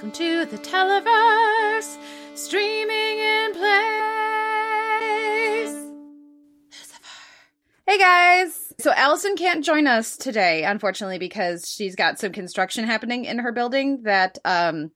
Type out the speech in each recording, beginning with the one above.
Welcome to the Televerse, streaming in place. Hey guys! So Allison can't join us today, unfortunately, because she's got some construction happening in her building that um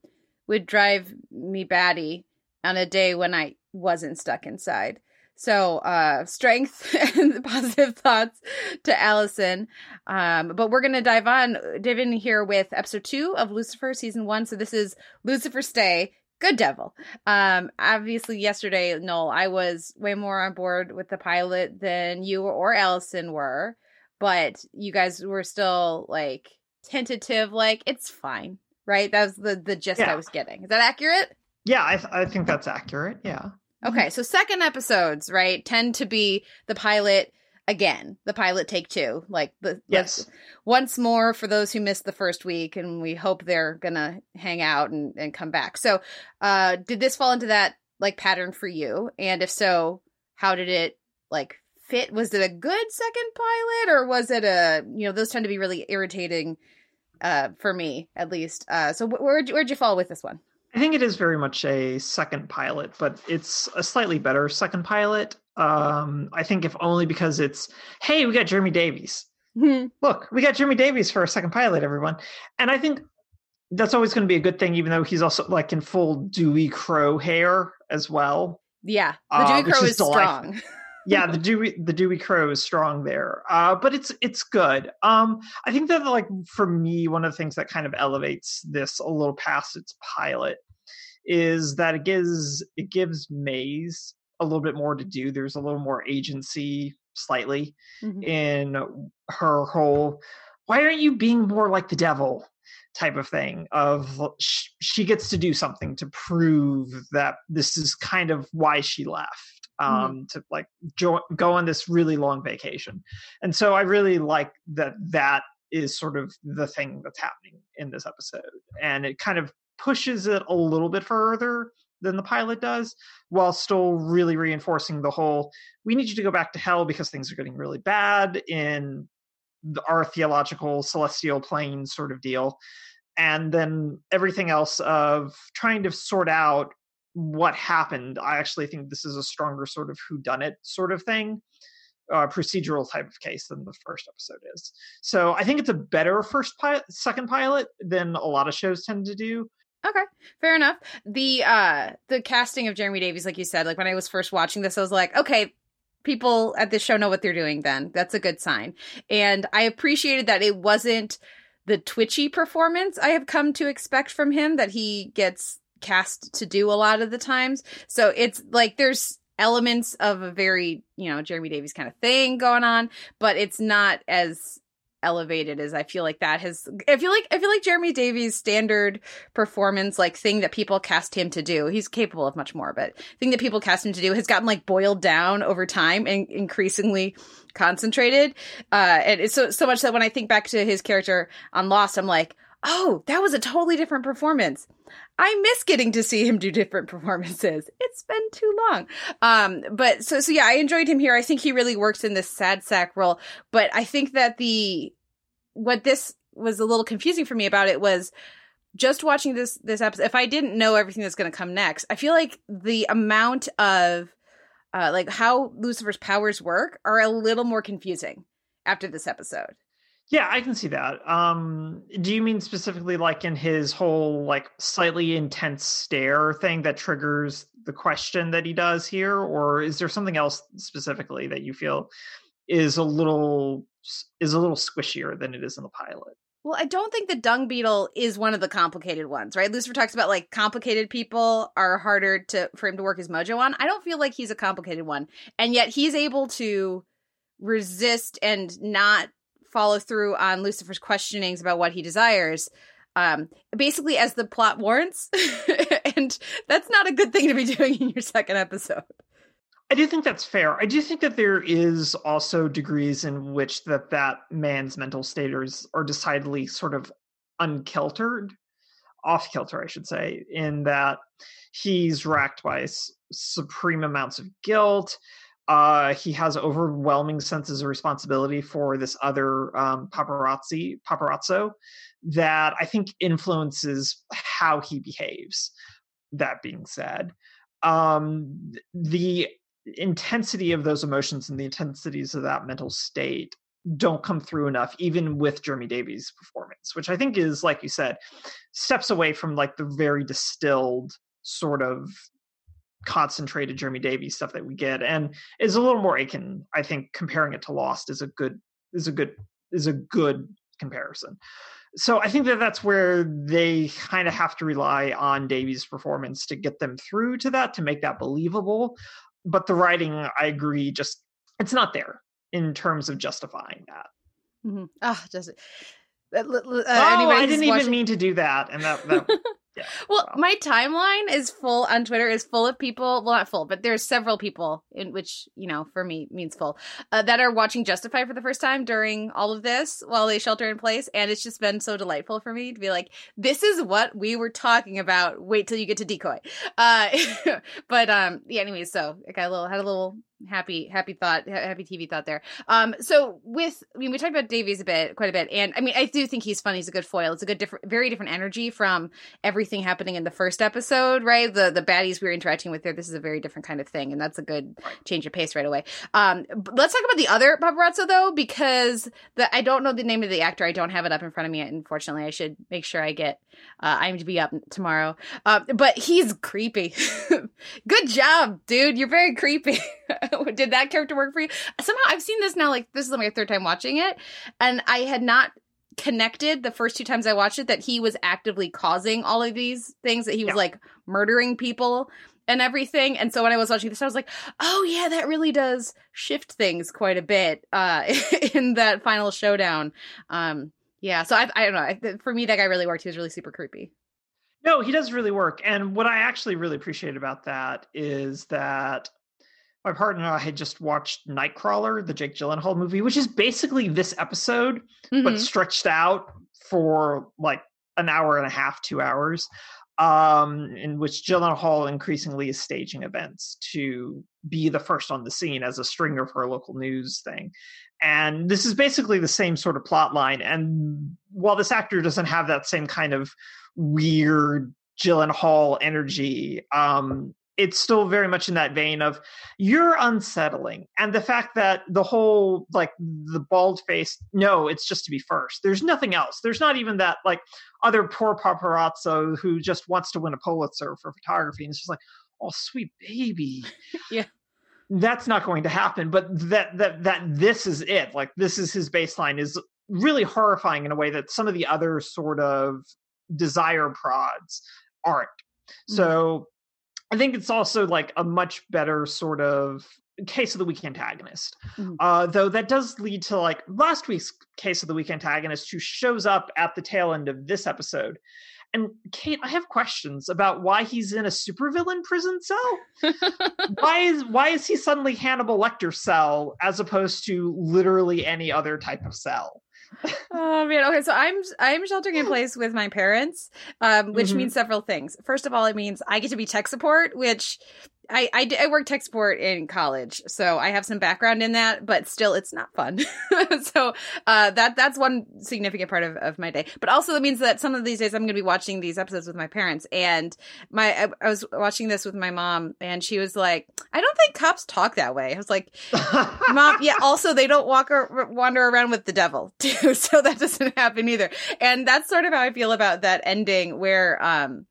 would drive me batty on a day when I wasn't stuck inside. So, uh, strength and positive thoughts to Allison. Um, but we're going to dive on, dive in here with episode two of Lucifer season one. So this is Lucifer Stay. Good devil. Um, obviously yesterday, Noel, I was way more on board with the pilot than you or Allison were, but you guys were still like tentative, like it's fine, right? That was the, the gist Yeah. I was getting. Is that accurate? Yeah, I, th- I think that's accurate. Yeah. Okay, so second episodes, right, tend to be the pilot again, the pilot take two. Like the Yes. once more for those who missed the first week and we hope they're gonna hang out and, and come back. So uh did this fall into that like pattern for you? And if so, how did it like fit? Was it a good second pilot or was it a you know, those tend to be really irritating uh for me at least. Uh so wh- where'd you, where'd you fall with this one? I think it is very much a second pilot, but it's a slightly better second pilot. Um, I think if only because it's, hey, we got Jeremy Davies. Look, we got Jeremy Davies for a second pilot, everyone. And I think that's always going to be a good thing, even though he's also like in full Dewey Crowe hair as well. yeah, the Uh, Dewey which Crow is is strong. yeah the dewey the dewey crowe is strong there uh but it's it's good. Um i think that like for me one of the things that kind of elevates this a little past its pilot is that it gives it gives maze a little bit more to do. There's a little more agency slightly Mhm. in her whole why aren't you being more like the devil? type of thing of she gets to do something to prove that this is kind of why she left um to like jo- go on this really long vacation. And so i really like that that is sort of the thing that's happening in this episode. And it kind of pushes it a little bit further than the pilot does while still really reinforcing the whole we need you to go back to hell because things are getting really bad in our theological celestial plane sort of deal. And then everything else of trying to sort out what happened i actually think this is a stronger sort of who done it sort of thing uh, procedural type of case than the first episode is so i think it's a better first pilot second pilot than a lot of shows tend to do Okay, fair enough. The uh the casting of Jeremy Davies, like you said, like when I was first watching this, I was like, okay, people at this show know what they're doing then. That's a good sign. And I appreciated that it wasn't the twitchy performance I have come to expect from him that he gets cast to do a lot of the times. So it's like there's elements of a very, you know, Jeremy Davies kind of thing going on, but it's not as elevated as I feel like that has I feel like I feel like Jeremy Davies standard performance like thing that people cast him to do. He's capable of much more, but thing that people cast him to do has gotten like boiled down over time and increasingly concentrated. Uh and it's so so much that when I think back to his character on Lost, I'm like, oh, that was a totally different performance. I miss getting to see him do different performances. It's been too long. Um, but so so yeah, I enjoyed him here. I think he really works in this sad sack role. But I think that the what this was a little confusing for me about it was just watching this this episode. If I didn't know everything that's going to come next, I feel like the amount of uh, like how Lucifer's powers work are a little more confusing after this episode. Yeah, I can see that. Um, do you mean specifically like in his whole like slightly intense stare thing that triggers the question that he does here, or is there something else specifically that you feel is a little is a little squishier than it is in the pilot? Well, I don't think the dung beetle is one of the complicated ones, right? Lucifer talks about like complicated people are harder to for him to work his mojo on. I don't feel like he's a complicated one, and yet he's able to resist and not follow through on Lucifer's questionings about what he desires, um, basically as the plot warrants, and that's not a good thing to be doing in your second episode. I do think that's fair. I do think that there is also degrees in which that that man's mental state is are decidedly sort of unkiltered, off kilter, I should say, in that he's racked by supreme amounts of guilt. Uh, he has overwhelming senses of responsibility for this other um, paparazzi paparazzo that I think influences how he behaves. That being said, um, the intensity of those emotions and the intensities of that mental state don't come through enough even with Jeremy Davies performance which I think is like you said steps away from like the very distilled sort of concentrated Jeremy Davies stuff that we get and is a little more akin I think comparing it to Lost is a good is a good is a good comparison so I think that that's where they kind of have to rely on Davies' performance to get them through to that to make that believable. But the writing, I agree, just it's not there in terms of justifying that. Mm-hmm. Oh, does it? Uh, uh, oh, I didn't watching... even mean to do that, and that, that Yeah. Well, my timeline is full on Twitter is full of people. Well, not full, but there's several people in which you know for me means full uh, that are watching Justified for the first time during all of this while they shelter in place, and it's just been so delightful for me to be like, this is what we were talking about. Wait till you get to decoy. Uh, but um, yeah. Anyways, so I got a little had a little happy happy thought happy tv thought there. Um so with i mean we talked about davies a bit quite a bit and i mean i do think he's funny he's a good foil it's a good different very different energy from everything happening in the first episode right? The the baddies we were interacting with there this is a very different kind of thing and that's a good change of pace right away. Um let's talk about the other paparazzo though because the i don't know the name of the actor i don't have it up in front of me unfortunately i should make sure i get uh imdb up tomorrow. Uh, but he's creepy. Good job dude you're very creepy Did that character work for you? Somehow I've seen this now, like this is my third time watching it, and I had not connected the first two times I watched it that he was actively causing all of these things, that he was yeah. like murdering people and everything. And so when I was watching this, I was like, oh yeah, that really does shift things quite a bit uh, in that final showdown. Um, yeah, so I, I don't know. For me, that guy really worked. He was really super creepy. No, he does really work. And what I actually really appreciate about that is that my partner and I had just watched Nightcrawler, the Jake Gyllenhaal movie, which is basically this episode, mm-hmm. but stretched out for like an hour and a half, two hours, um, in which Gyllenhaal increasingly is staging events to be the first on the scene as a stringer for a local news thing. And this is basically the same sort of plot line. And while this actor doesn't have that same kind of weird Gyllenhaal energy, um, it's still very much in that vein of you're unsettling. And the fact that the whole like the bald face no it's just to be first. There's nothing else. There's not even that like other poor paparazzo who just wants to win a pulitzer for photography and it's just like oh sweet baby. Yeah. That's not going to happen but that that that this is it. Like this is his baseline is really horrifying in a way that some of the other sort of desire prods aren't. Mm-hmm. so I think it's also like a much better sort of case of the week antagonist. Mm-hmm. Uh, though that does lead to like last week's case of the week antagonist who shows up at the tail end of this episode. And Kate, I have questions about why he's in a supervillain prison cell. why is why is he suddenly Hannibal Lecter cell as opposed to literally any other type of cell? oh man okay so i'm i'm sheltering in place with my parents um which mm-hmm. means several things first of all it means i get to be tech support which I, I, I work tech support in college, so I have some background in that, but still, it's not fun. so uh, that that's one significant part of, of my day. But also, that means that some of these days I'm going to be watching these episodes with my parents. And my I, I, was watching this with my mom, and she was like, "I don't think cops talk that way." I was like, "Mom, yeah." Also, they don't walk or wander around with the devil too, so that doesn't happen either. And that's sort of how I feel about that ending, where um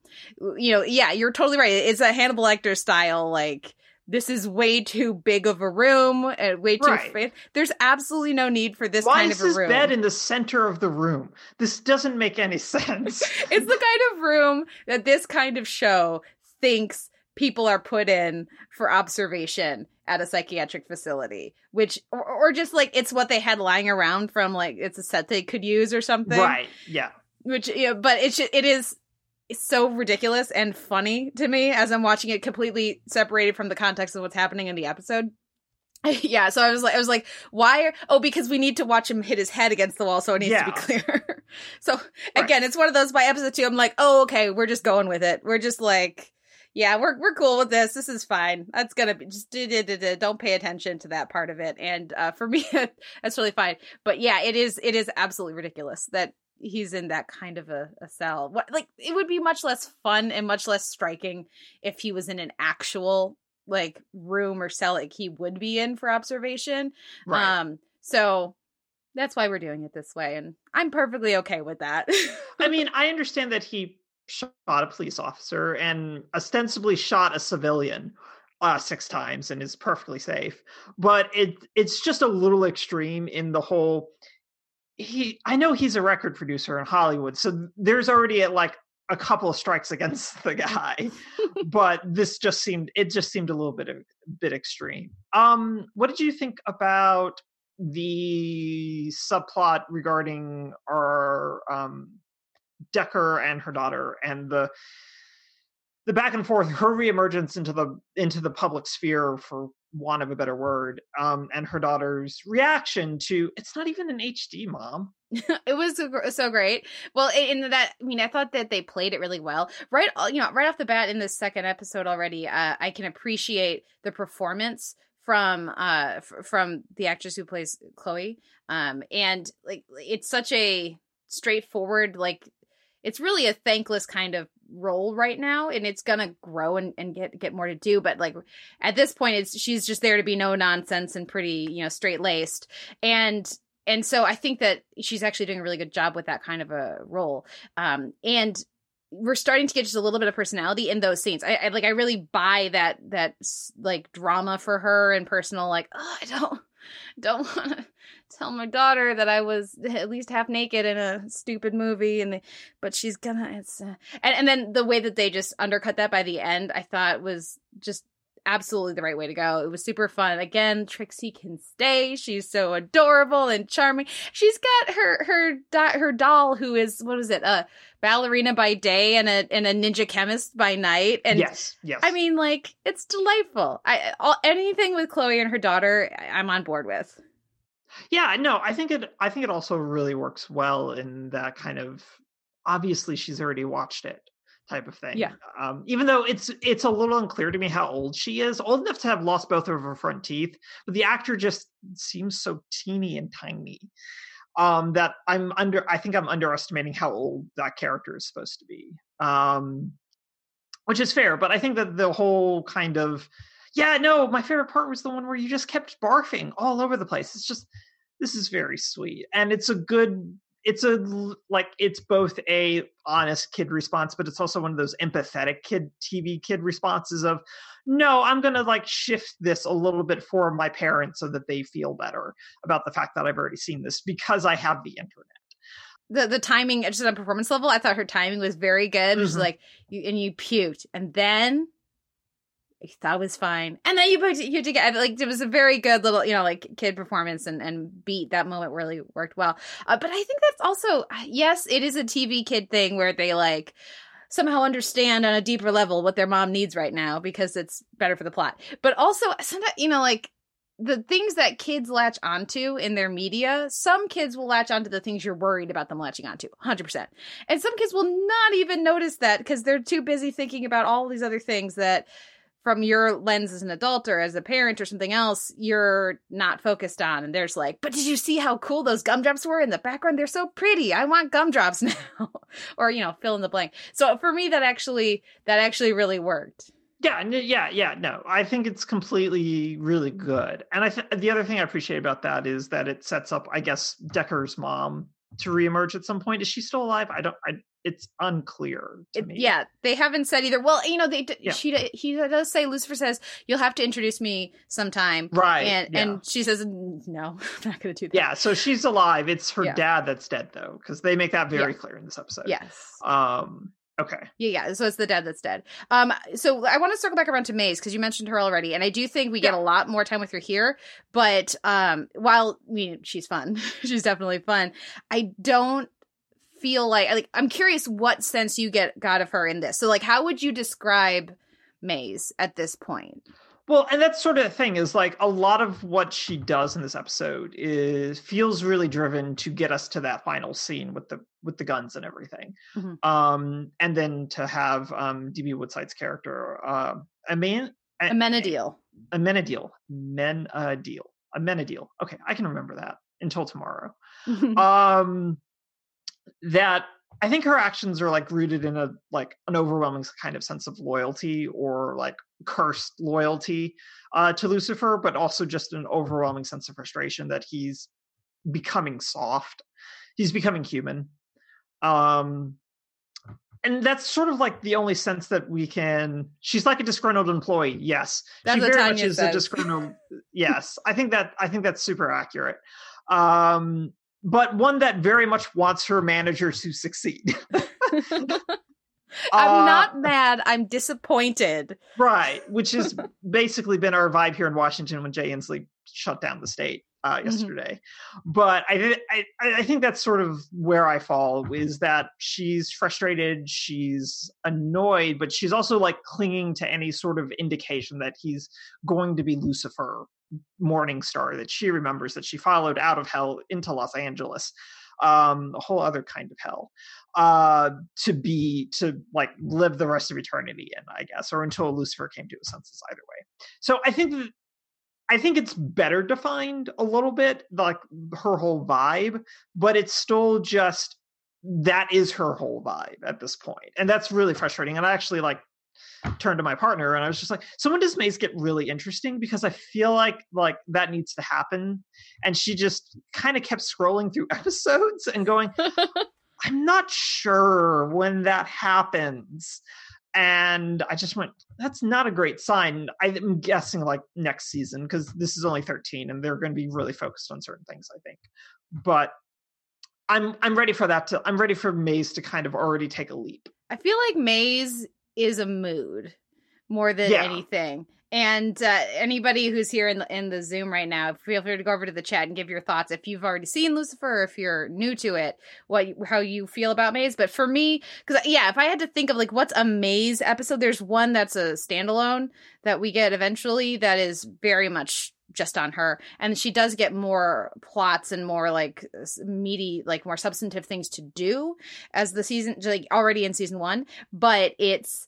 you know, yeah, you're totally right. It's a Hannibal Lecter style, like this is way too big of a room and way too. Right. There's absolutely no need for this Why kind of a room. Why is this bed in the center of the room? This doesn't make any sense. it's the kind of room that this kind of show thinks people are put in for observation at a psychiatric facility which or, or just like it's what they had lying around from like it's a set they could use or something right yeah which yeah but it's it is so ridiculous and funny to me as I'm watching it completely separated from the context of what's happening in the episode. yeah, so I was like, I was like, why? Are, oh, because we need to watch him hit his head against the wall, so it needs yeah. to be clear. so right. again, it's one of those by episode two. I'm like, oh, okay, we're just going with it. We're just like, yeah, we're we're cool with this. This is fine. That's gonna be just don't pay attention to that part of it. And uh, for me, that's really fine. But yeah, it is it is absolutely ridiculous that he's in that kind of a, a cell. What like it would be much less fun and much less striking if he was in an actual like room or cell like he would be in for observation. Right. Um so that's why we're doing it this way and I'm perfectly okay with that. I mean, I understand that he shot a police officer and ostensibly shot a civilian uh, six times and is perfectly safe. But it it's just a little extreme in the whole. He, I know he's a record producer in Hollywood, so there's already like a couple of strikes against the guy. but this just seemed it just seemed a little bit a bit extreme. Um, what did you think about the subplot regarding our um Decker and her daughter and the the back and forth, her reemergence into the into the public sphere, for want of a better word, um, and her daughter's reaction to it's not even an HD, mom. it was so, great. Well, in that, I mean, I thought that they played it really well. Right, uh, you know, right off the bat in this second episode already, uh, I can appreciate the performance from uh f- from the actress who plays Chloe. Um, and like it's such a straightforward like it's really a thankless kind of role right now and it's gonna grow and, and get get more to do but like at this point it's she's just there to be no nonsense and pretty you know straight laced and and so i think that she's actually doing a really good job with that kind of a role um and we're starting to get just a little bit of personality in those scenes. I, I like I really buy that that like drama for her and personal like oh I don't don't want to tell my daughter that I was at least half naked in a stupid movie, and the, but she's gonna. It's uh, and and then the way that they just undercut that by the end, I thought was just absolutely the right way to go. It was super fun. Again, Trixie can stay. She's so adorable and charming. She's got her her her doll who is what is it? A ballerina by day and a and a ninja chemist by night. And yes, yes. I mean, like it's delightful. I all, anything with Chloe and her daughter, I'm on board with. Yeah, no, I think it. I think it also really works well in that kind of. Obviously, she's already watched it type of thing. Yeah. Um, even though it's it's a little unclear to me how old she is, old enough to have lost both of her front teeth, but the actor just seems so teeny and tiny. Um, that I'm under. I think I'm underestimating how old that character is supposed to be. Um, which is fair, but I think that the whole kind of yeah, no, my favorite part was the one where you just kept barfing all over the place. It's just this is very sweet and it's a good it's a like it's both a honest kid response but it's also one of those empathetic kid tv kid responses of no i'm gonna like shift this a little bit for my parents so that they feel better about the fact that i've already seen this because i have the internet. The the timing just on performance level i thought her timing was very good. Mm-hmm. it like you and you puked. And then that was fine. And then you put you together like it was a very good little you know like kid performance and and beat that moment really worked well. Uh, but I think that's also yes, it is a TV kid thing where they like somehow understand on a deeper level what their mom needs right now because it's better for the plot. But also sometimes you know like the things that kids latch onto in their media, some kids will latch onto the things you're worried about them latching onto, 100%. And some kids will not even notice that because they're too busy thinking about all these other things that from your lens as an adult or as a parent or something else you're not focused on. And there's like but did you see how cool those gumdrops were in the background? They're so pretty. I want gumdrops now. Or you know fill in the blank. So for me that actually that actually really worked. Yeah yeah yeah no. I think it's completely really good. And i th- the other thing i appreciate about that is that it sets up i guess decker's mom to reemerge at some point. Is she still alive? I don't i it's unclear it, yeah they haven't said either well you know they yeah. she he does say lucifer says you'll have to introduce me sometime right and yeah. and she says no i'm not gonna do that yeah so she's alive it's her yeah. dad that's dead though because they make that very clear in this episode yes um Okay. Yeah, yeah. So it's the dad that's dead. Um, so I want to circle back around to Maze because you mentioned her already, and I do think we yeah. get a lot more time with her here. But um, while I mean she's fun, she's definitely fun. I don't feel like like I'm curious what sense you get got of her in this. So like how would you describe Maze at this point? Well, and that's sort of the thing is like a lot of what she does in this episode is feels really driven to get us to that final scene with the with the guns and everything. Mm-hmm. Um and then to have um DB Woodside's character uh Aman Amenadiel. Amenadiel. Menadiel. Amenadiel. Okay, I can remember that until tomorrow. um that I think her actions are like rooted in a like an overwhelming kind of sense of loyalty or like cursed loyalty uh, to Lucifer, but also just an overwhelming sense of frustration that he's becoming soft. He's becoming human. Um, and that's sort of like the only sense that we can she's like a disgruntled employee yes That's she very Tanya much is a disgruntled yes i think that i think that's super accurate um but one that very much wants her manager to succeed I'm Uh, not mad. I'm disappointed. right which has basically been our vibe here in washington when jay inslee shut down the state uh, Mhm. yesterday but I, I i think that's sort of where i fall is that she's frustrated she's annoyed but she's also like clinging to any sort of indication that he's going to be lucifer morning star that she remembers that she followed out of hell into los angeles um a whole other kind of hell uh to be to like live the rest of eternity in i guess or until lucifer came to his senses either way. So i think that i think it's better defined a little bit like her whole vibe but it's still just that is her whole vibe at this point and that's really frustrating and i actually like turned to my partner and i was just like so when does maze get really interesting because i feel like like that needs to happen. And she just kind of kept scrolling through episodes and going i'm not sure when that happens. And i just went that's not a great sign. I'm guessing like next season because this is only 13 and they're going to be really focused on certain things i think. But i'm i'm ready for that to i'm ready for maze to kind of already take a leap. I feel like Maze is a mood more than Yeah. anything. And uh, anybody who's here in the, in the Zoom right now, feel free to go over to the chat and give your thoughts if you've already seen Lucifer, if you're new to it, what how you feel about Maze. But for me, because yeah, if I had to think of like what's a Maze episode, there's one that's a standalone that we get eventually that is very much just on her. And she does get more plots and more like meaty like more substantive things to do as the season like already in season one. But it's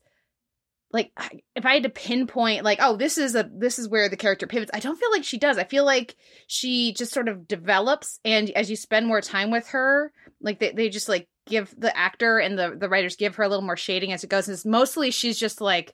like if i had to pinpoint like oh this is a this is where the character pivots i don't feel like she does. I feel like she just sort of develops and as you spend more time with her like they, they just like give the actor and the the writers give her a little more shading as it goes. And it's mostly she's just like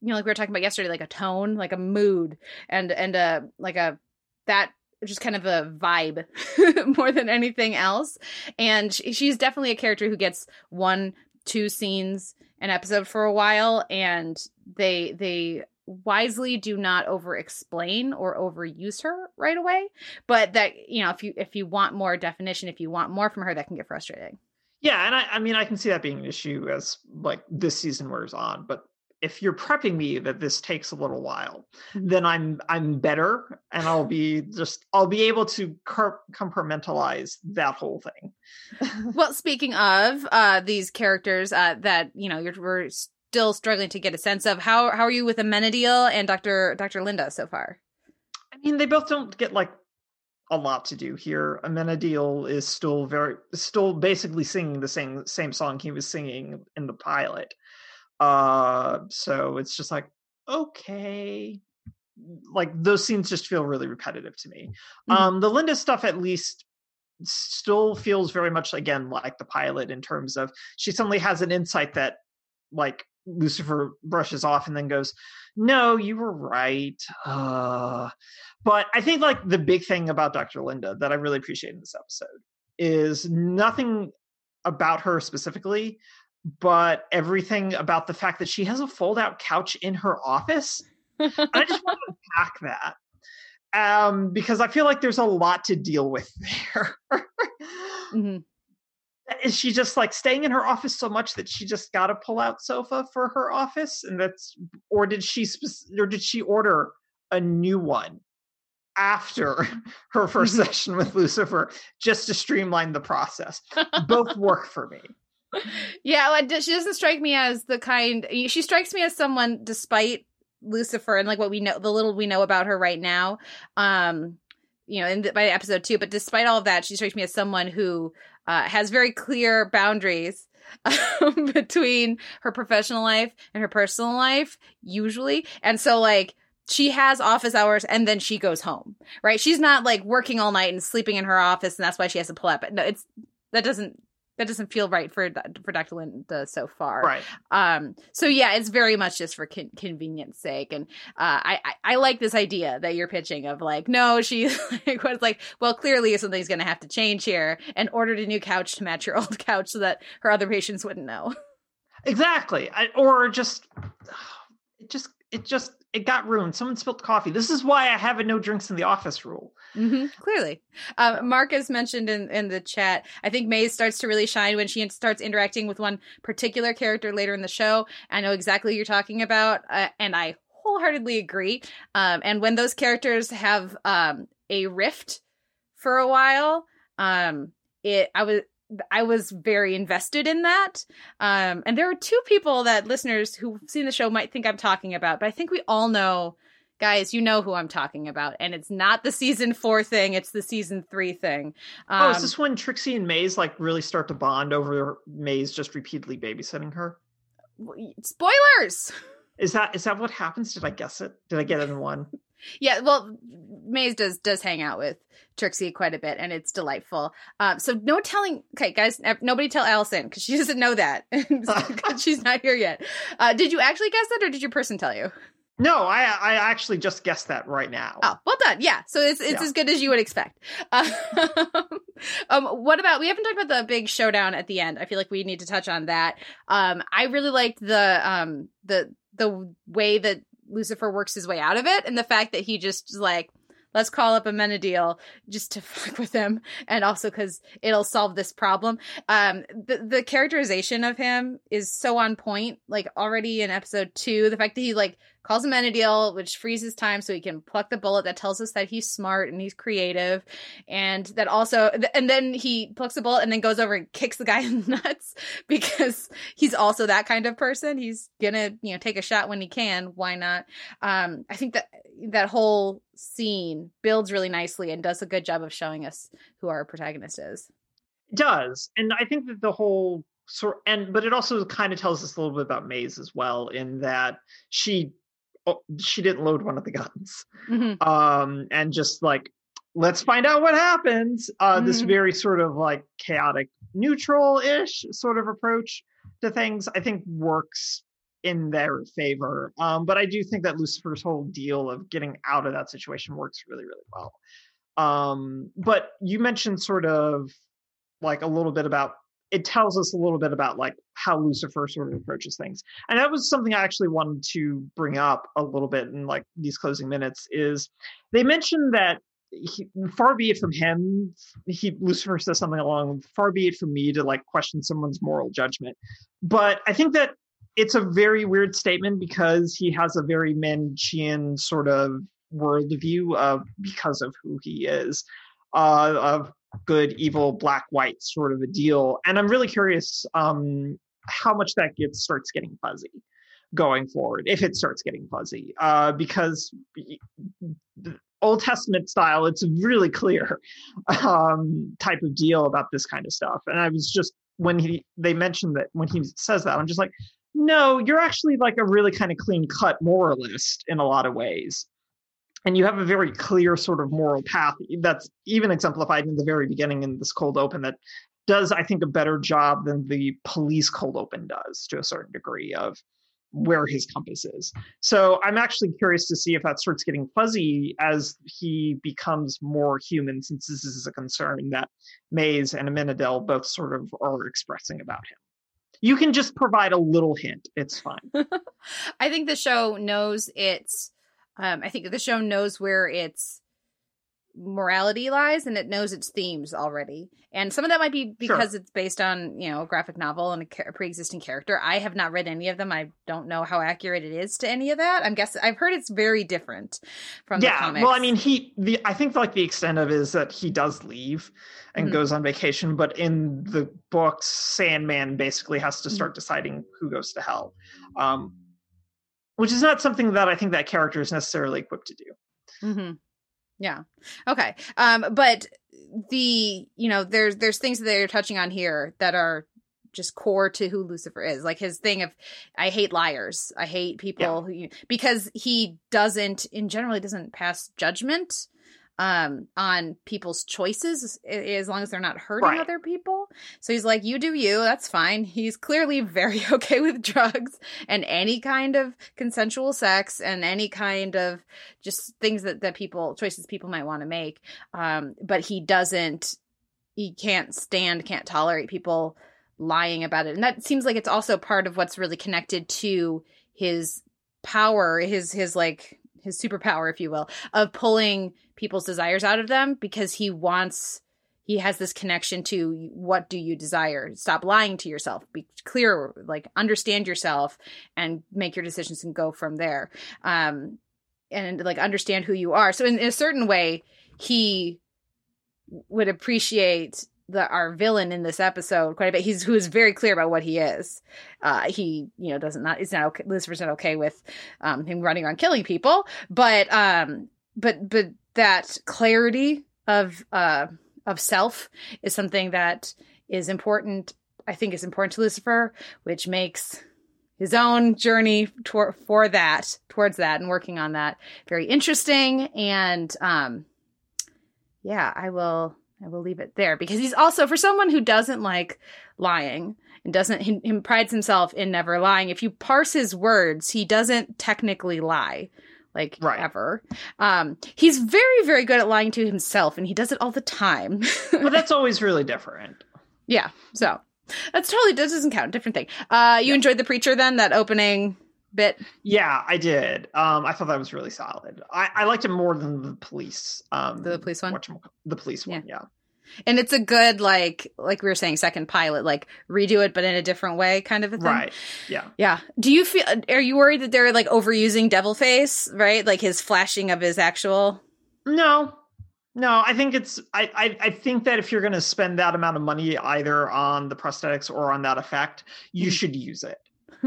you know like we were talking about yesterday like a tone like a mood and and a like a that just kind of a vibe more than anything else. And she, she's definitely a character who gets one two scenes an episode for a while and they they wisely do not over explain or overuse her right away. But that you know if you if you want more definition if you want more from her that can get frustrating. Yeah and i i mean i can see that being an issue as like this season wears on but if you're prepping me that this takes a little while Mhm. then i'm i'm better and i'll be just i'll be able to car- compartmentalize that whole thing well speaking of uh these characters uh that you know you're we're still struggling to get a sense of how how are you with amenadiel and dr dr linda so far I mean, they both don't get like a lot to do here. Amenadiel is still very, still basically singing the same same song he was singing in the pilot. Uh, so it's just like okay, like those scenes just feel really repetitive to me. Mhm. Um, the Linda stuff at least still feels very much again like the pilot in terms of she suddenly has an insight that like Lucifer brushes off and then goes, "No, you were right." Uh, but I think like the big thing about Dr. Linda that I really appreciate in this episode is nothing about her specifically, but everything about the fact that she has a fold-out couch in her office. I just want to unpack that um, because I feel like there's a lot to deal with there. Mhm. is she just like staying in her office so much that she just got a pull-out sofa for her office, and that's or did she or did she order a new one after her 1st session with Lucifer just to streamline the process? Both work for me. Yeah she doesn't strike me as the kind she strikes me as someone despite lucifer and like what we know the little we know about her right now um you know in the, by episode two but despite all of that she strikes me as someone who uh, has very clear boundaries between her professional life and her personal life usually. And so like she has office hours and then she goes home right? She's not like working all night and sleeping in her office and that's why she has to pull up. No it's that doesn't that doesn't feel right for for Dr. Linda so far. Right. Um. So yeah, it's very much just for con- convenience sake, and uh, I, I, I like this idea that you're pitching of like, no, she like, was like, well, clearly something's going to have to change here, and ordered a new couch to match your old couch so that her other patients wouldn't know. Exactly. I, or just it just it just it got ruined. Someone spilled coffee. This is why I have a no drinks in the office rule. Mm-hmm, clearly, um, Marcus mentioned in in the chat. I think Maze starts to really shine when she starts interacting with one particular character later in the show. I know exactly you're talking about, uh, and I wholeheartedly agree. Um, and when those characters have um, a rift for a while, um, it I was I was very invested in that. Um, and there are two people that listeners who've seen the show might think I'm talking about, but I think we all know, guys, you know who I'm talking about. And it's not the season four thing, it's the season three thing. Um, oh, is this when Trixie and Maze like really start to bond over Maze just repeatedly babysitting her? Spoilers! Is that is that what happens? Did I guess it? Did I get it in one? Yeah, well, Maze does does hang out with Trixie quite a bit, and it's delightful. Um, so no telling. Okay, guys, nobody tell Allison because she doesn't know that she's not here yet. Uh, did you actually guess that, or did your person tell you? No, I I actually just guessed that right now. Oh, well done. Yeah, so it's it's yeah. as good as you would expect. Uh, um, what about we haven't talked about the big showdown at the end? I feel like we need to touch on that. Um, I really liked the um the the way that Lucifer works his way out of it, and the fact that he just like let's call up Amenadiel just to fuck with him, and also because it'll solve this problem. Um, the the characterization of him is so on point. Like already in episode two, the fact that he like calls him Amenadiel, which freezes time so he can pluck the bullet. That tells us that he's smart and he's creative, and that also, and then he plucks the bullet and then goes over and kicks the guy in the nuts because he's also that kind of person. He's gonna, you know, take a shot when he can. Why not? Um, I think that that whole scene builds really nicely and does a good job of showing us who our protagonist is. It does, and I think that the whole sort and but it also kind of tells us a little bit about Maze as well in that she she didn't load one of the guns. Mm-hmm. Um, and just like, let's find out what happens. Uh, mm-hmm. This very sort of like chaotic, neutral ish sort of approach to things, I think works in their favor. Um, but I do think that Lucifer's whole deal of getting out of that situation works really, really well. Um, but you mentioned sort of like a little bit about it tells us a little bit about like how Lucifer sort of approaches things. And that was something I actually wanted to bring up a little bit in like these closing minutes is they mentioned that he, far be it from him, he Lucifer says something along far be it from me to like question someone's moral judgment. But I think that it's a very weird statement because he has a very Manichean sort of worldview of because of who he is. Uh, of good, evil, black, white sort of a deal. And I'm really curious um, how much that gets starts getting fuzzy going forward, if it starts getting fuzzy, uh, because Old Testament style, it's a really clear um, type of deal about this kind of stuff. And I was just when he they mentioned that when he says that, I'm just like, no, you're actually like a really kind of clean cut moralist in a lot of ways and you have a very clear sort of moral path that's even exemplified in the very beginning in this cold open that does i think a better job than the police cold open does to a certain degree of where his compass is. So i'm actually curious to see if that starts getting fuzzy as he becomes more human since this is a concern that maze and amenadiel both sort of are expressing about him. You can just provide a little hint. It's fine. I think the show knows it's um, I think the show knows where its morality lies and it knows its themes already. And some of that might be because sure. it's based on, you know, a graphic novel and a, a, pre-existing character. I have not read any of them. I don't know how accurate it is to any of that. I'm guessing I've heard it's very different from yeah, the comics. Well, I mean, he the I think like the extent of it is that he does leave and mm-hmm. goes on vacation, but in the books Sandman basically has to start mm-hmm. deciding who goes to hell. Um which is not something that I think that character is necessarily equipped to do. Mm-hmm. Yeah. Okay. Um, but the you know there's there's things that they're touching on here that are just core to who Lucifer is. Like his thing of I hate liars. I hate people yeah. who because he doesn't in general he doesn't pass judgment um on people's choices as long as they're not hurting right. other people. So he's like, you do you. That's fine. He's clearly very okay with drugs and any kind of consensual sex and any kind of just things that, that people, choices people might want to make. Um, but he doesn't, he can't stand, can't tolerate people lying about it. And that seems like it's also part of what's really connected to his power, his, his like, his superpower, if you will, of pulling people's desires out of them because he wants he has this connection to what do you desire stop lying to yourself be clear like understand yourself and make your decisions and go from there um and like understand who you are so in, in a certain way he would appreciate the our villain in this episode quite a bit. He's who is very clear about what he is. Uh, he you know doesn't not is not okay. Lucifer's not okay with um, him running around killing people, but um, but but that clarity of uh of self is something that is important. I think is important to Lucifer, which makes his own journey tor- for that towards that and working on that very interesting and um yeah i will I will leave it there because he's also for someone who doesn't like lying and doesn't he, he prides himself in never lying. If you parse his words, he doesn't technically lie like Right. ever. Um, he's very very good at lying to himself, and he does it all the time. But that's always really different. yeah, so that's totally that doesn't count. Different thing. Uh, you enjoyed the preacher then that opening bit. Yeah, I did. Um, I thought that was really solid. I, I liked it more than the police. Um, The police one? The police one, yeah. And it's a good like like we were saying second pilot like redo it but in a different way kind of a thing. Right. Yeah. Yeah. Do you feel? Are you worried that they're like overusing Devil Face? Right, like his flashing of his actual. No, no. I think it's. I. I, I think that if you're going to spend that amount of money either on the prosthetics or on that effect, you Mhm. should use it.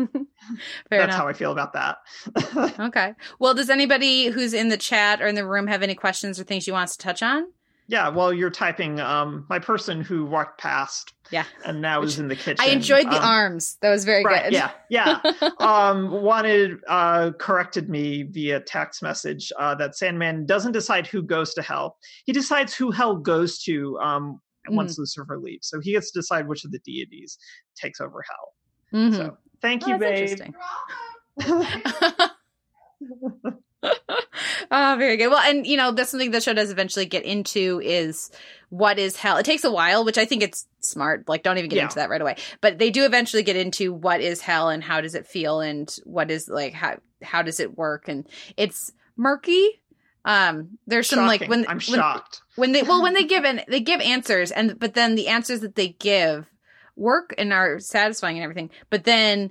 That's enough. how I feel about that. Okay. Well, does anybody who's in the chat or in the room have any questions or things you want us to touch on? Yeah. Well, you're typing. Um, my person who walked past Yeah. and now is in the kitchen. I enjoyed the um, arms. That was very right, good. Yeah. Yeah. um, wanted uh, corrected me via text message uh, that Sandman doesn't decide who goes to hell. He decides who hell goes to um, once Lucifer leaves. So he gets to decide which of the deities takes over hell. Mhm. So thank Oh, you, that's babe. oh, very good. Well, and you know, that's something the show does eventually get into is what is hell. It takes a while, which I think it's smart. Like, don't even get Yeah. into that right away. But they do eventually get into what is hell and how does it feel and what is like how how does it work and it's murky. Um, there's some like when I'm when, shocked. when they well when they give an they give answers and but then the answers that they give work and are satisfying and everything but then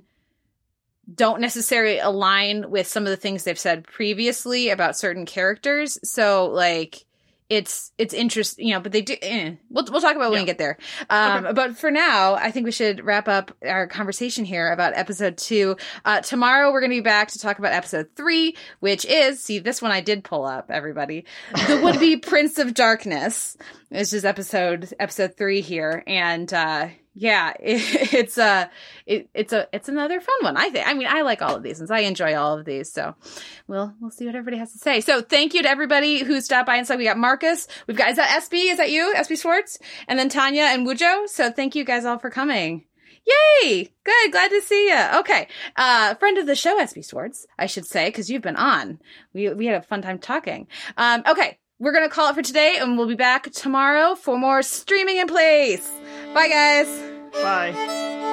don't necessarily align with some of the things they've said previously about certain characters. So like it's it's interesting you know but they do eh. we'll, we'll talk about when we get there. Um Okay. but for now i think we should wrap up our conversation here about episode two. Uh tomorrow we're gonna be back to talk about episode three which is see this one i did pull up everybody. The would-be prince of darkness. This is episode episode three here. And uh yeah it, it's a it, it's a it's another fun one i think i mean i like all of these ones i enjoy all of these so we'll we'll see what everybody has to say so thank you to everybody who stopped by and said we got marcus we've got is that sb is that you sb schwartz and then tanya and wujo so thank you guys all for coming Yay! Good, glad to see you. Okay, uh, friend of the show, SB Swords, I should say, because you've been on. We we had a fun time talking. Um, okay, we're gonna call it for today, and we'll be back tomorrow for more streaming in place. Bye, guys. Bye.